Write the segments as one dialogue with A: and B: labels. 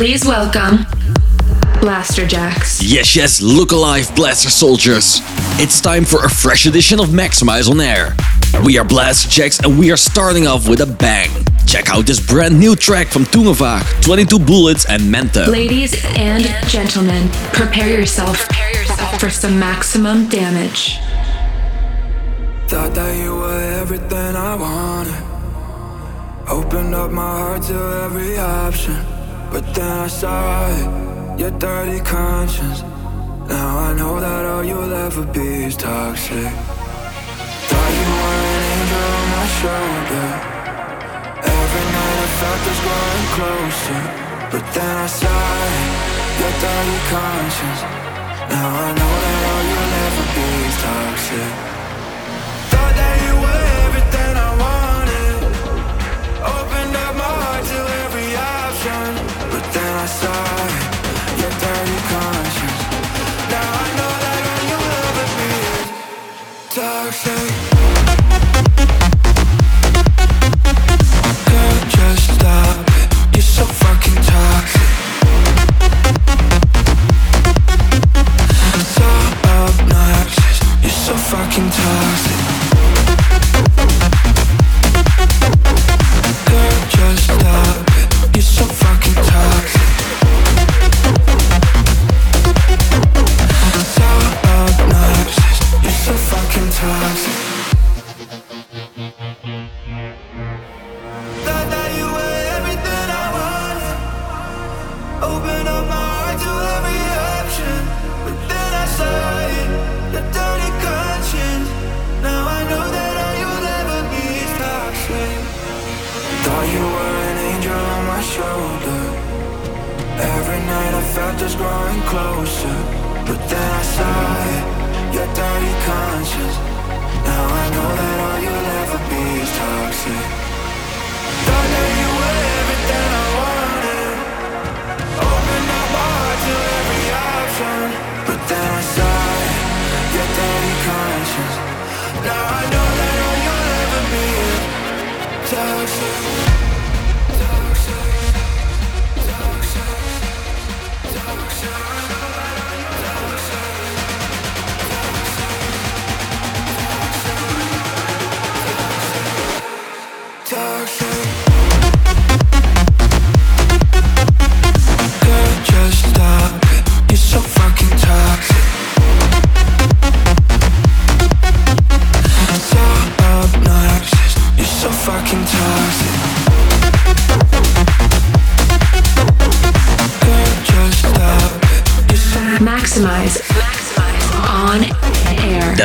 A: Please welcome Blasterjaxx.
B: Yes, yes, look alive, Blaster Soldiers. It's time for a fresh edition of Maxximize on Air. We are Blasterjaxx and we are starting off with a bang. Check out this brand new track from Tungevaag, 22 Bullets and Menta.
A: Ladies and gentlemen, prepare yourself for some maximum damage.
C: Thought that you were everything I wanted. Opened up my heart to every option. But then I saw it, your dirty conscience. Now I know that all you'll ever be is toxic. Thought you were an angel on my shoulder. Every night I felt this growing closer. But then I saw it, your dirty conscience. Now I know that all you'll ever be is toxic. Then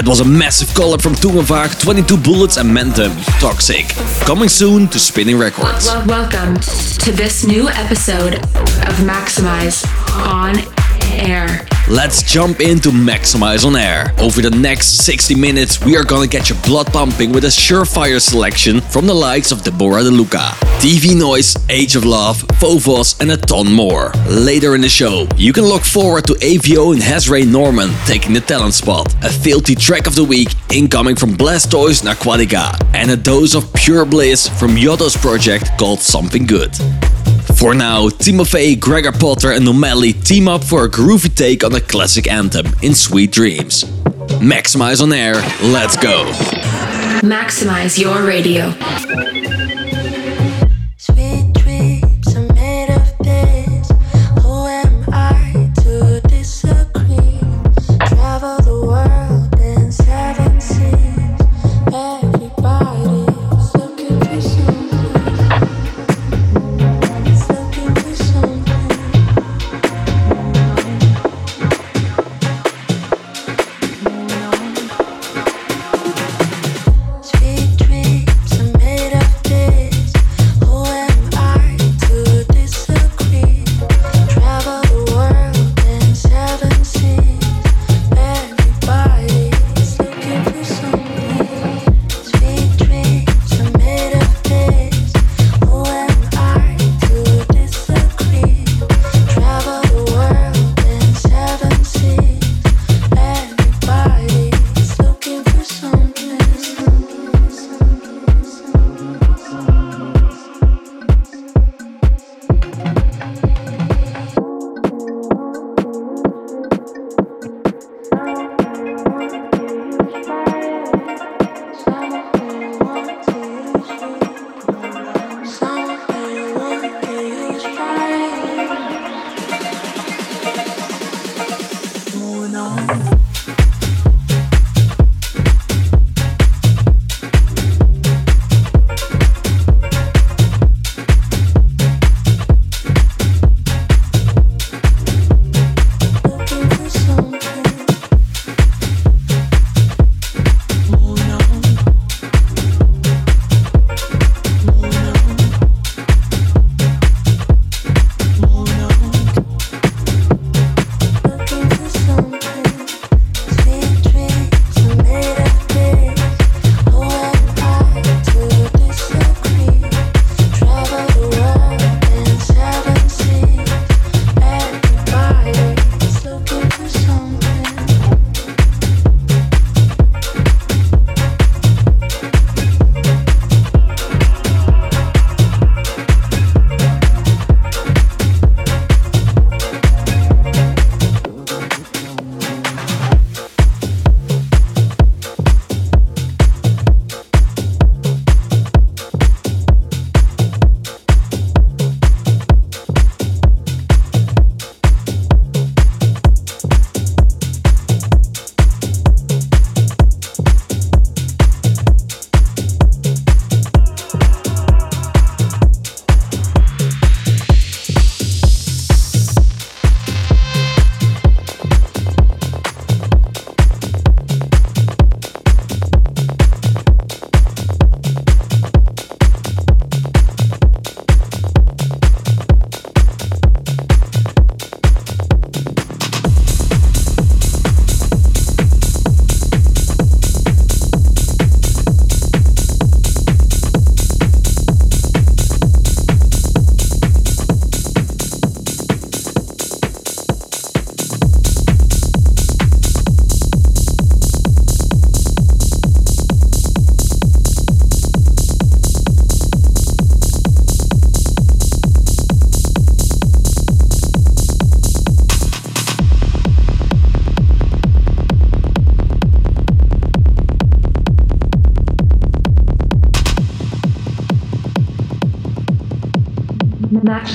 C: That
B: was a massive collab from Tungevaag, 22 Bullets and Mentum, Toxic. Coming soon to Spinnin' Records.
A: Welcome to this new episode of Maxximize on air.
B: Let's jump into Maxximize on Air. Over the next 60 minutes, we are gonna get your blood pumping with a surefire selection from the likes of Deborah De Luca, TV Noise, Age of Love, Fovos, and a ton more. Later in the show, you can look forward to AVO and Hasray Norman taking the talent spot, a filthy track of the week incoming from Blastoise and Aquatica, and a dose of pure bliss from Yotto's project called Something Good. For now, Timofey, Gregor Potter, and O'Malley team up for a groovy take on the classic anthem in Sweet Dreams. Maxximize on air, let's go!
A: Maxximize your radio.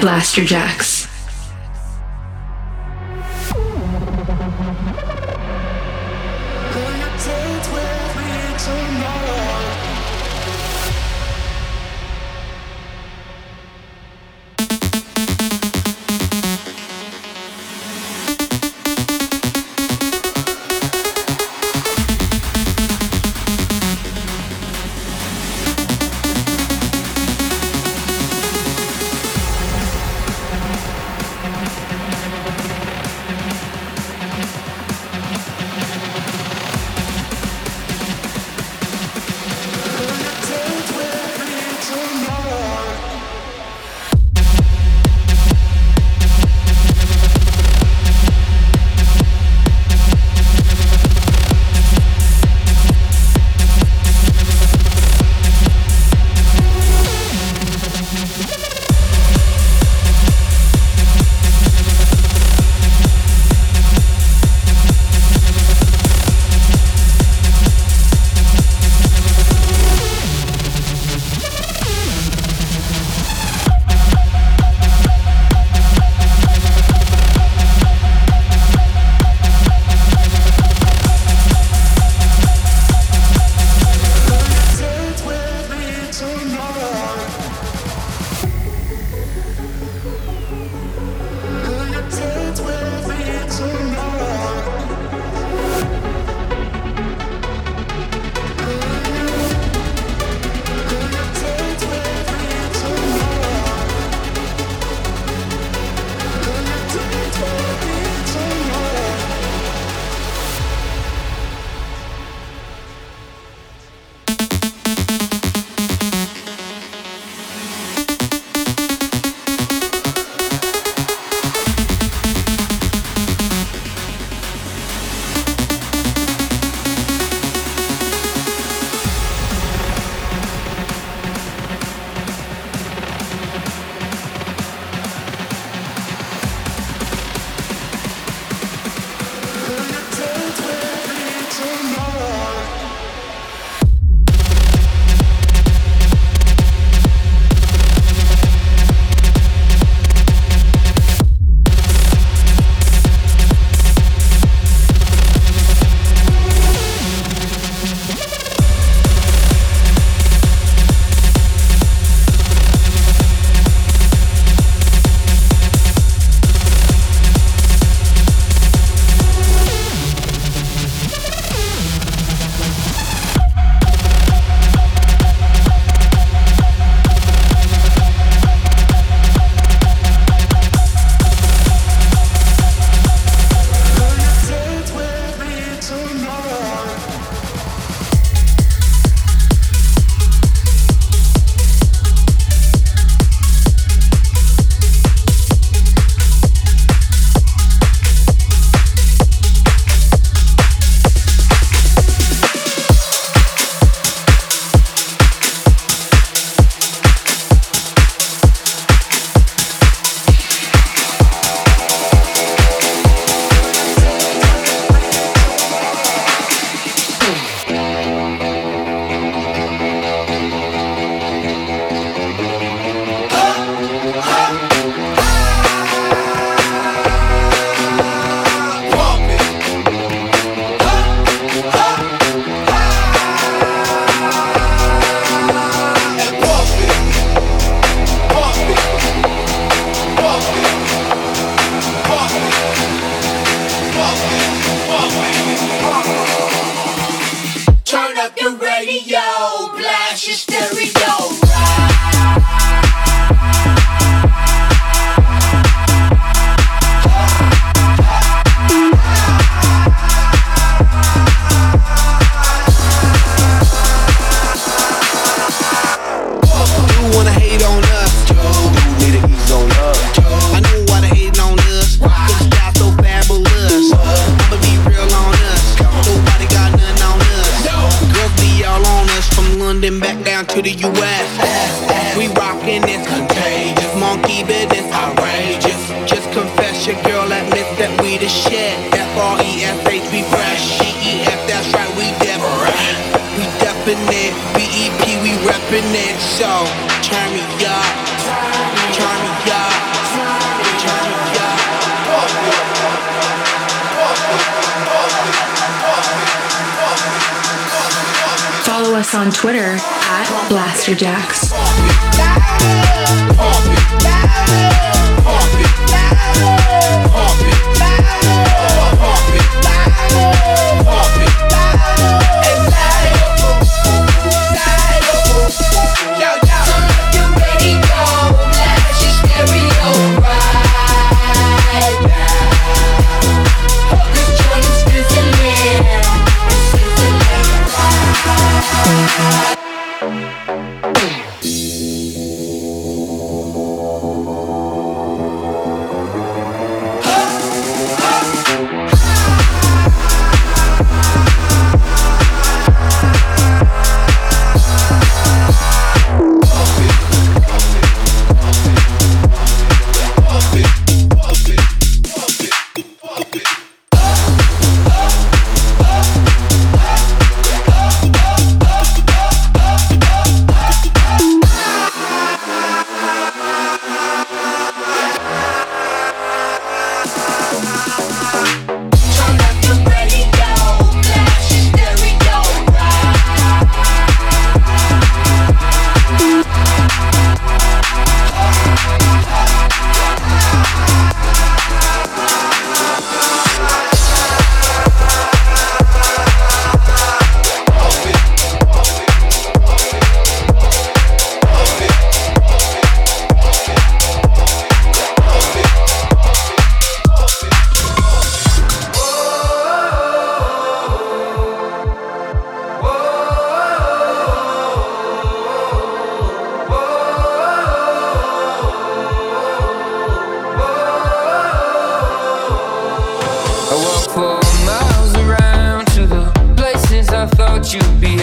D: By Blasterjaxx.
A: Us on Twitter at Blasterjaxx.
E: Don't forget my face.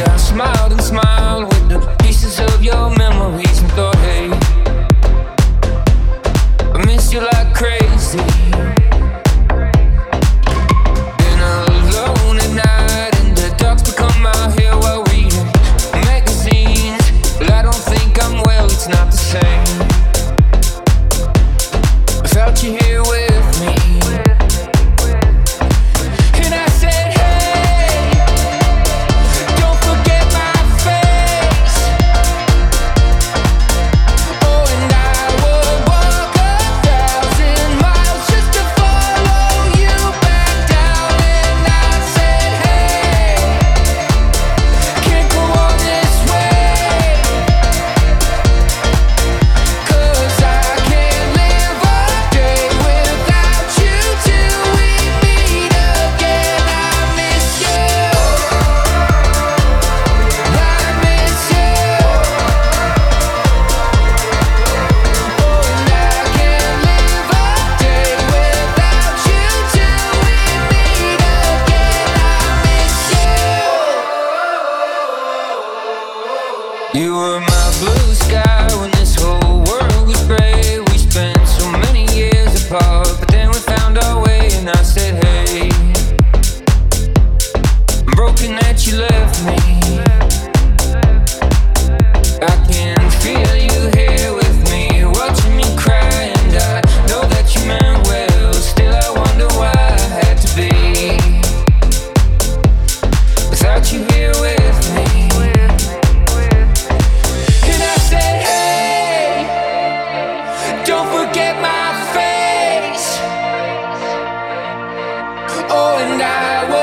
F: oh, and I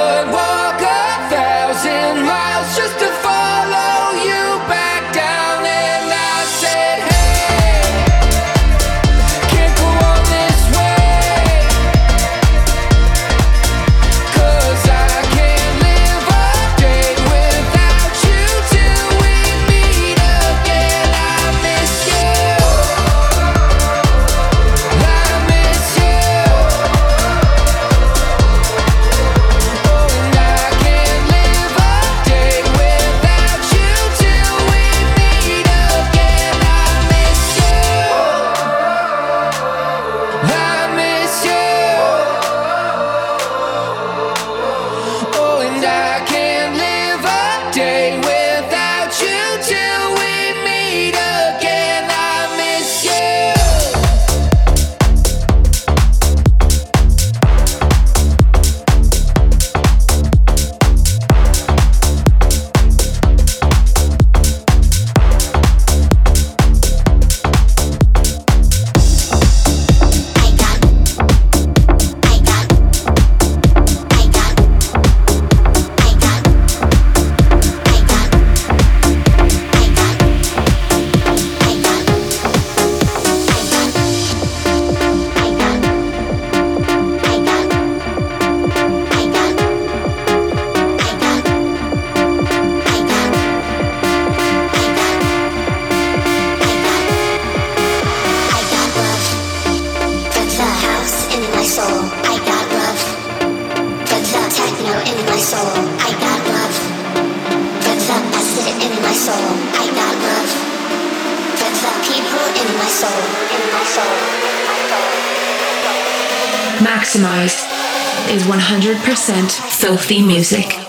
F: 100% filthy music.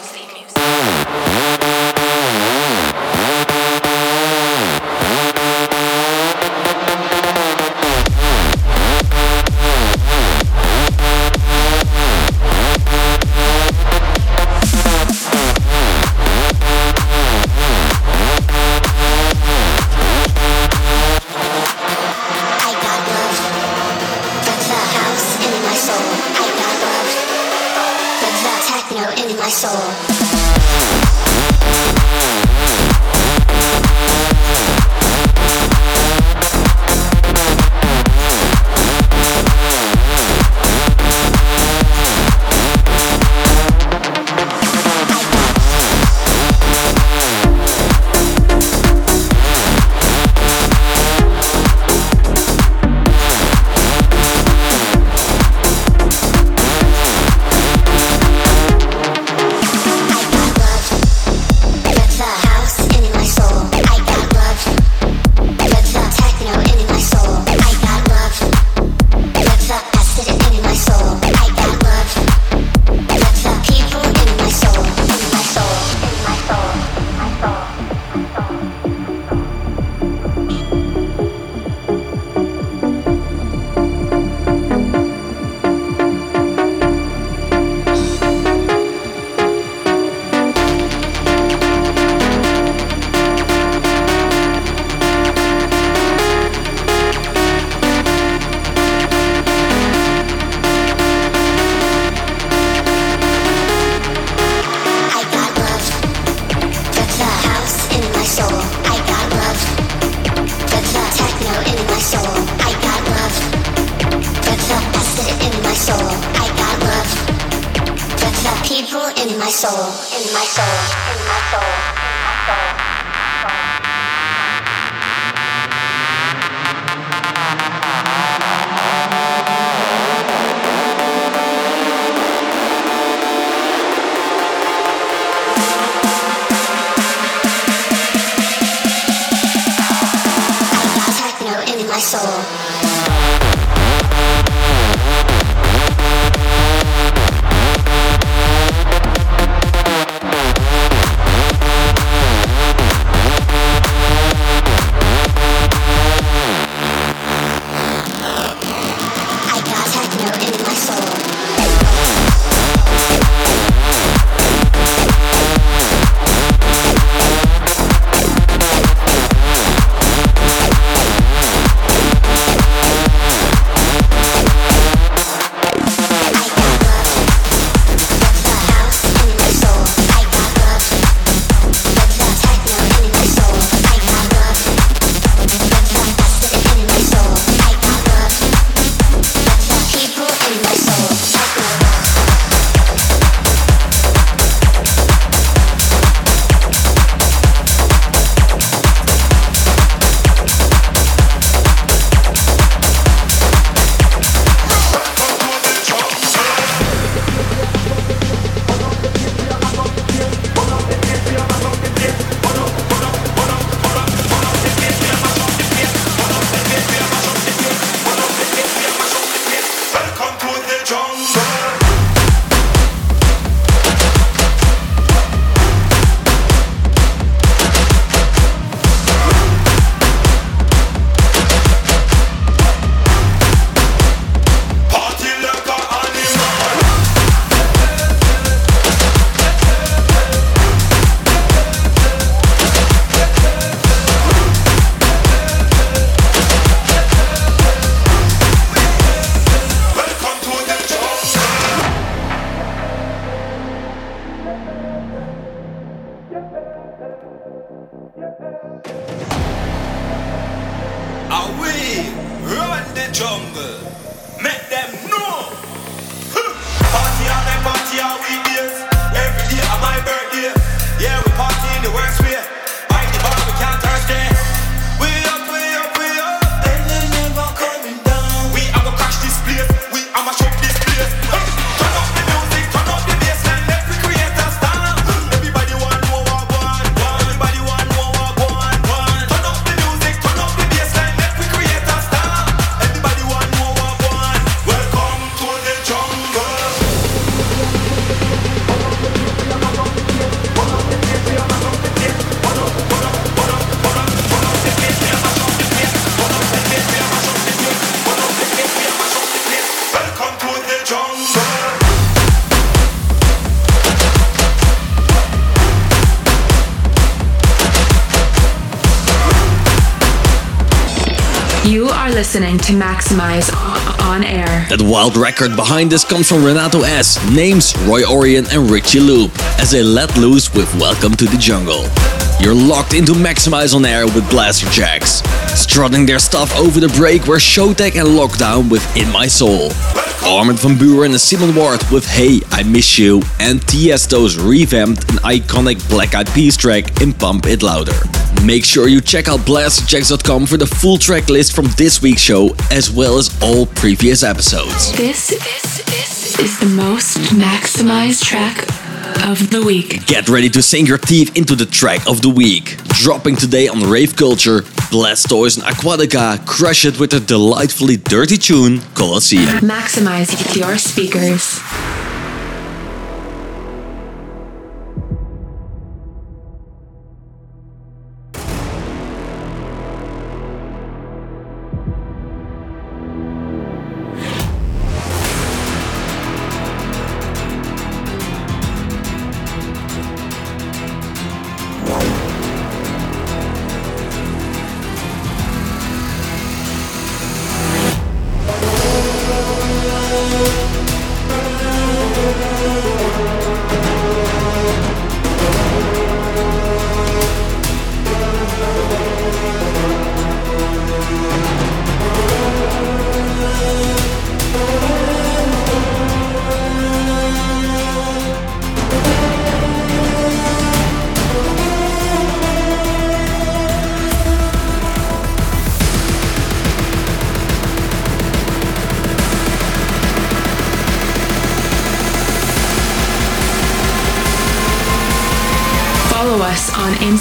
G: in my soul, in my soul, in my soul, in my soul. soul.
D: Maxximize on air.
B: That wild record behind this comes from Renato S, Names, Roy Orion, and Richie Loop as they let loose with Welcome to the Jungle. You're locked into Maxximize on air with Blasterjaxx. Strutting their stuff over the break were Showtek and Lockdown with In My Soul. Armin van Buuren and Simon Ward with Hey, I Miss You, and Tiesto's revamped and iconic Black Eyed Peas track in Pump It Louder. Make sure you check out blasterjaxx.com for the full track list from this week's show, as well as all previous episodes.
D: This, this, this is the most maximized track of the week.
B: Get ready to sink your teeth into the track of the week. Dropping today on Rave Culture, Blastoise and Aquatica crush it with a delightfully dirty tune, Colosseum.
D: Maximize your speakers.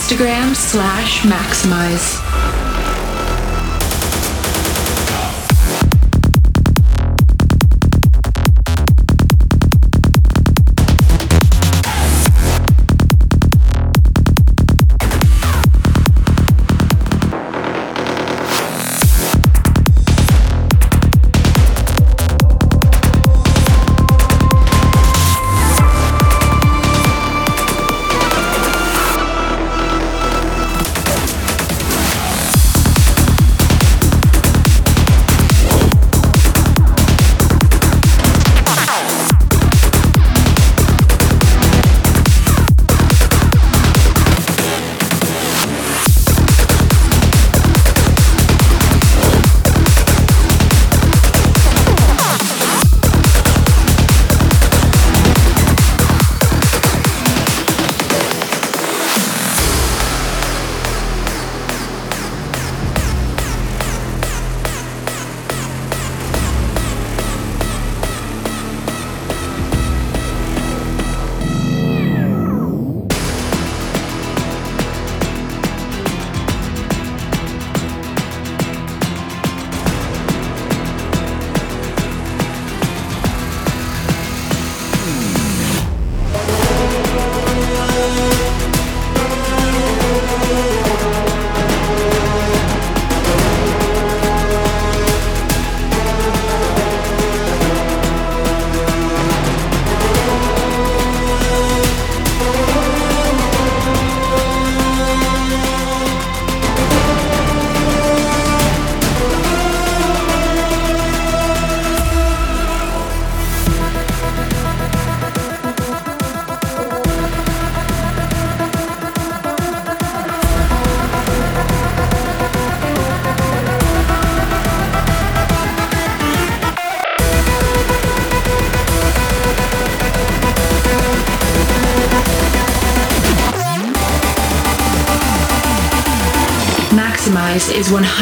D: Instagram slash maxximize.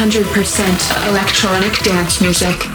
D: 100% electronic dance music.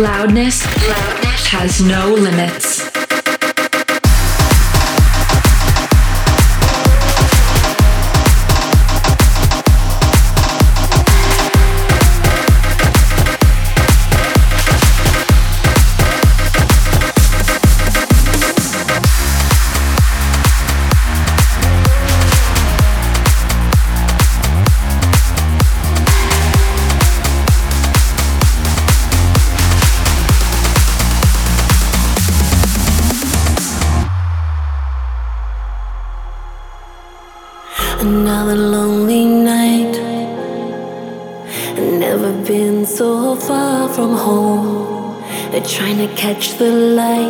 A: Loudness, loudness has no limits.
H: Catch the light.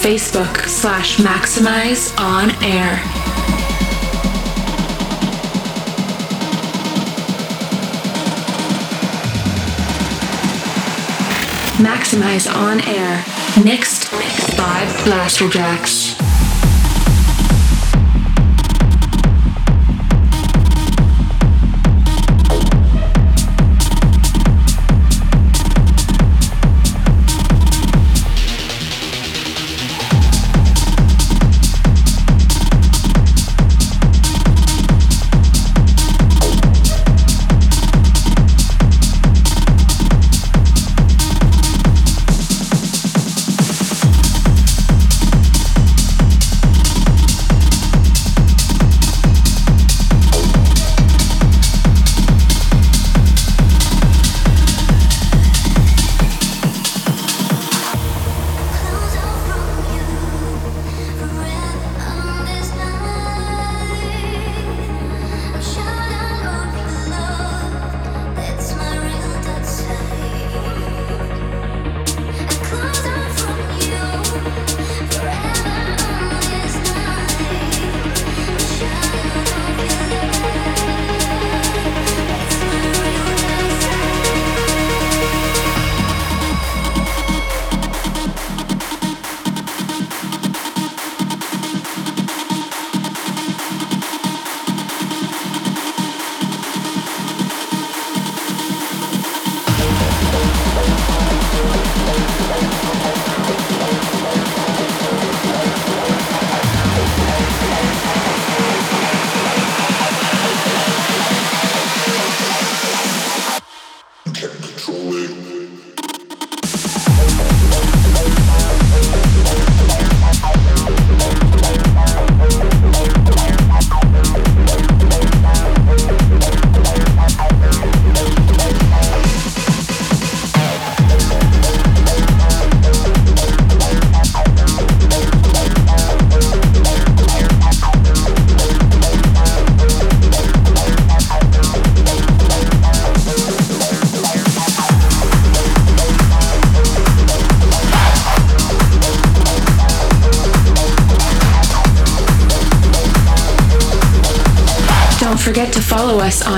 D: Facebook slash Maxximize On Air. Maxximize On Air. Mixed
A: Blasterjaxx.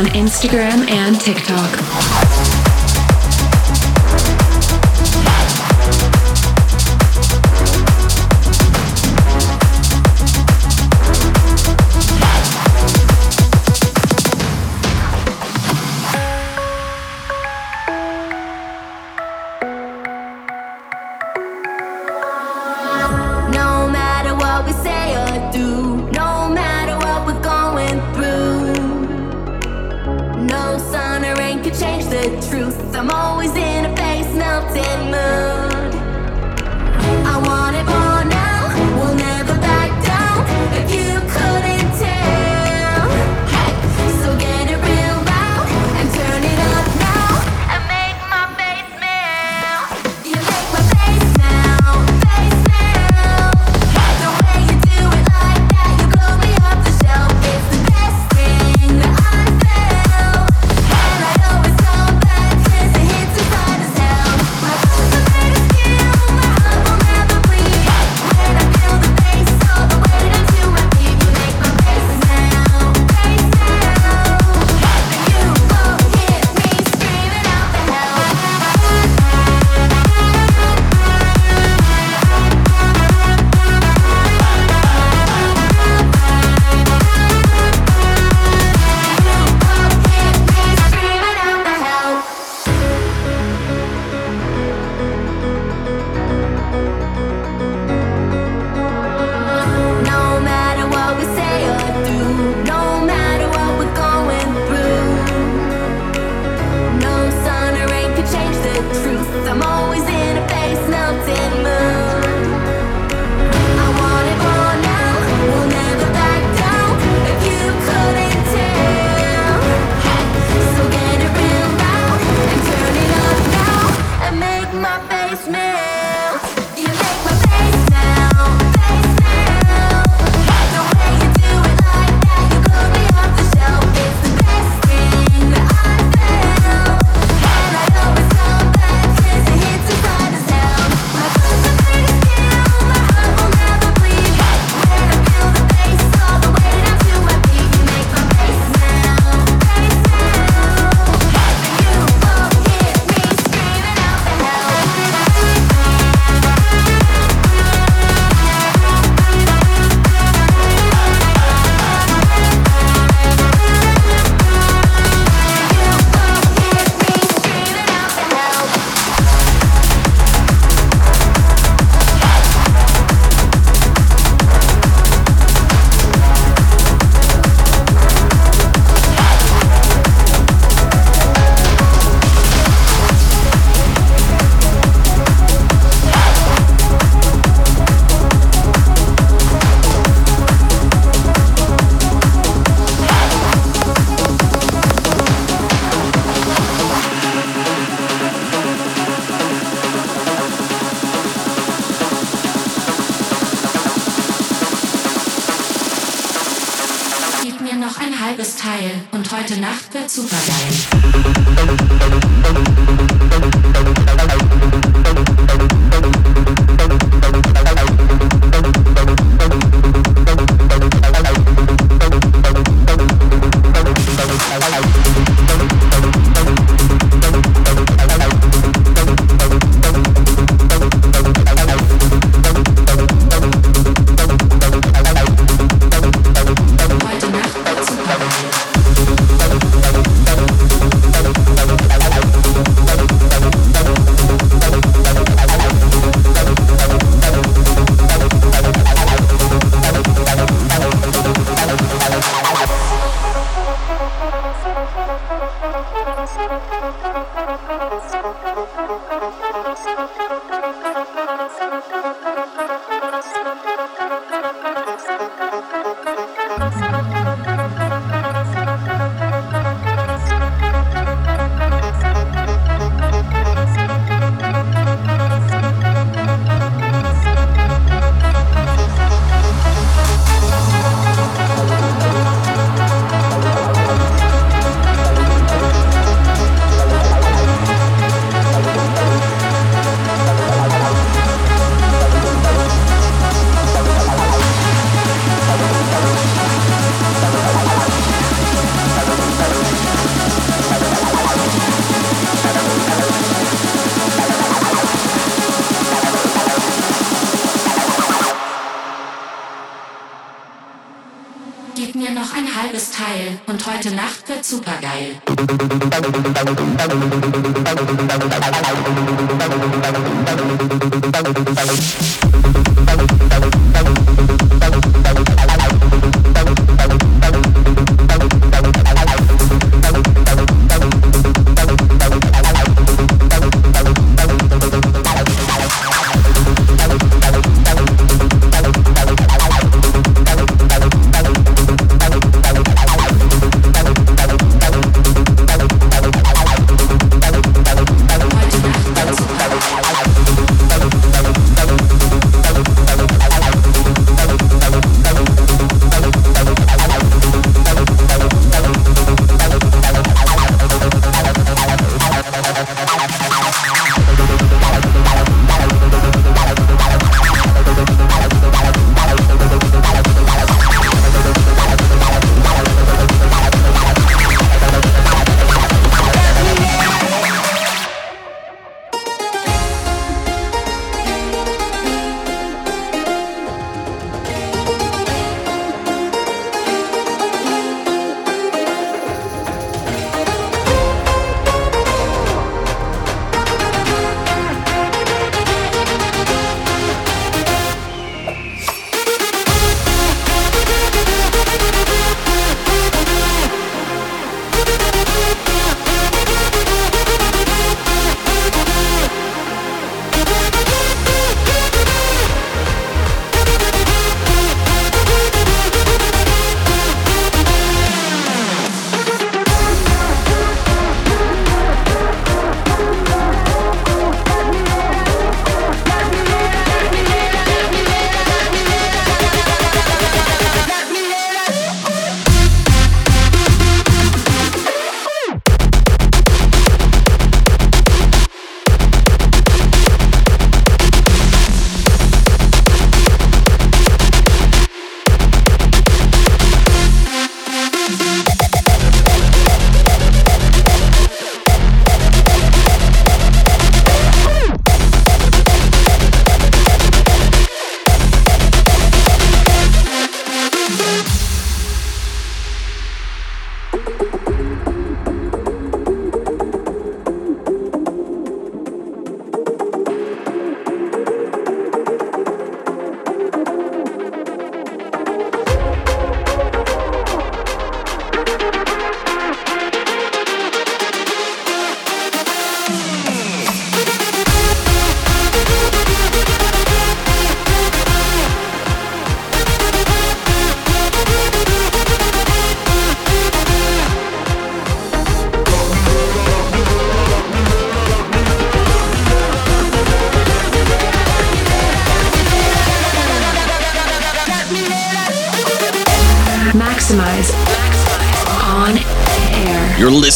A: On Instagram and TikTok.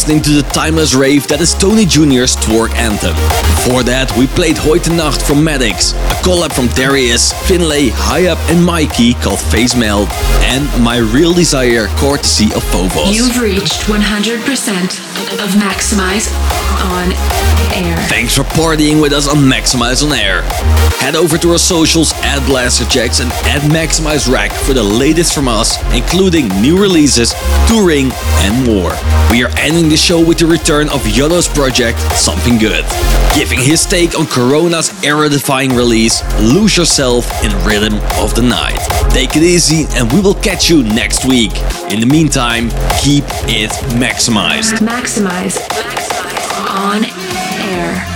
B: Listening to the timeless rave that is Tony Jr.'s Twerk Anthem. Before that, we played Heute Nacht from Maddox, a collab from Darius, Finlay, High Up, and Mikey called Face Melt, and My Real Desire courtesy of Phobos.
A: You've reached 100% of Maxximize on air.
B: Thanks for partying with us on Maxximize on Air. Head over to our socials at Blasterjaxx and at Maxximize Rack for the latest from us, including new releases, touring, and more. We are ending the show with the return of Yolo's project, Something Good, giving his take on Corona's era-defying release, Lose Yourself in Rhythm of the Night. Take it easy, and we will catch you next week. In the meantime, keep it maxximized.
A: Maxximize. On air.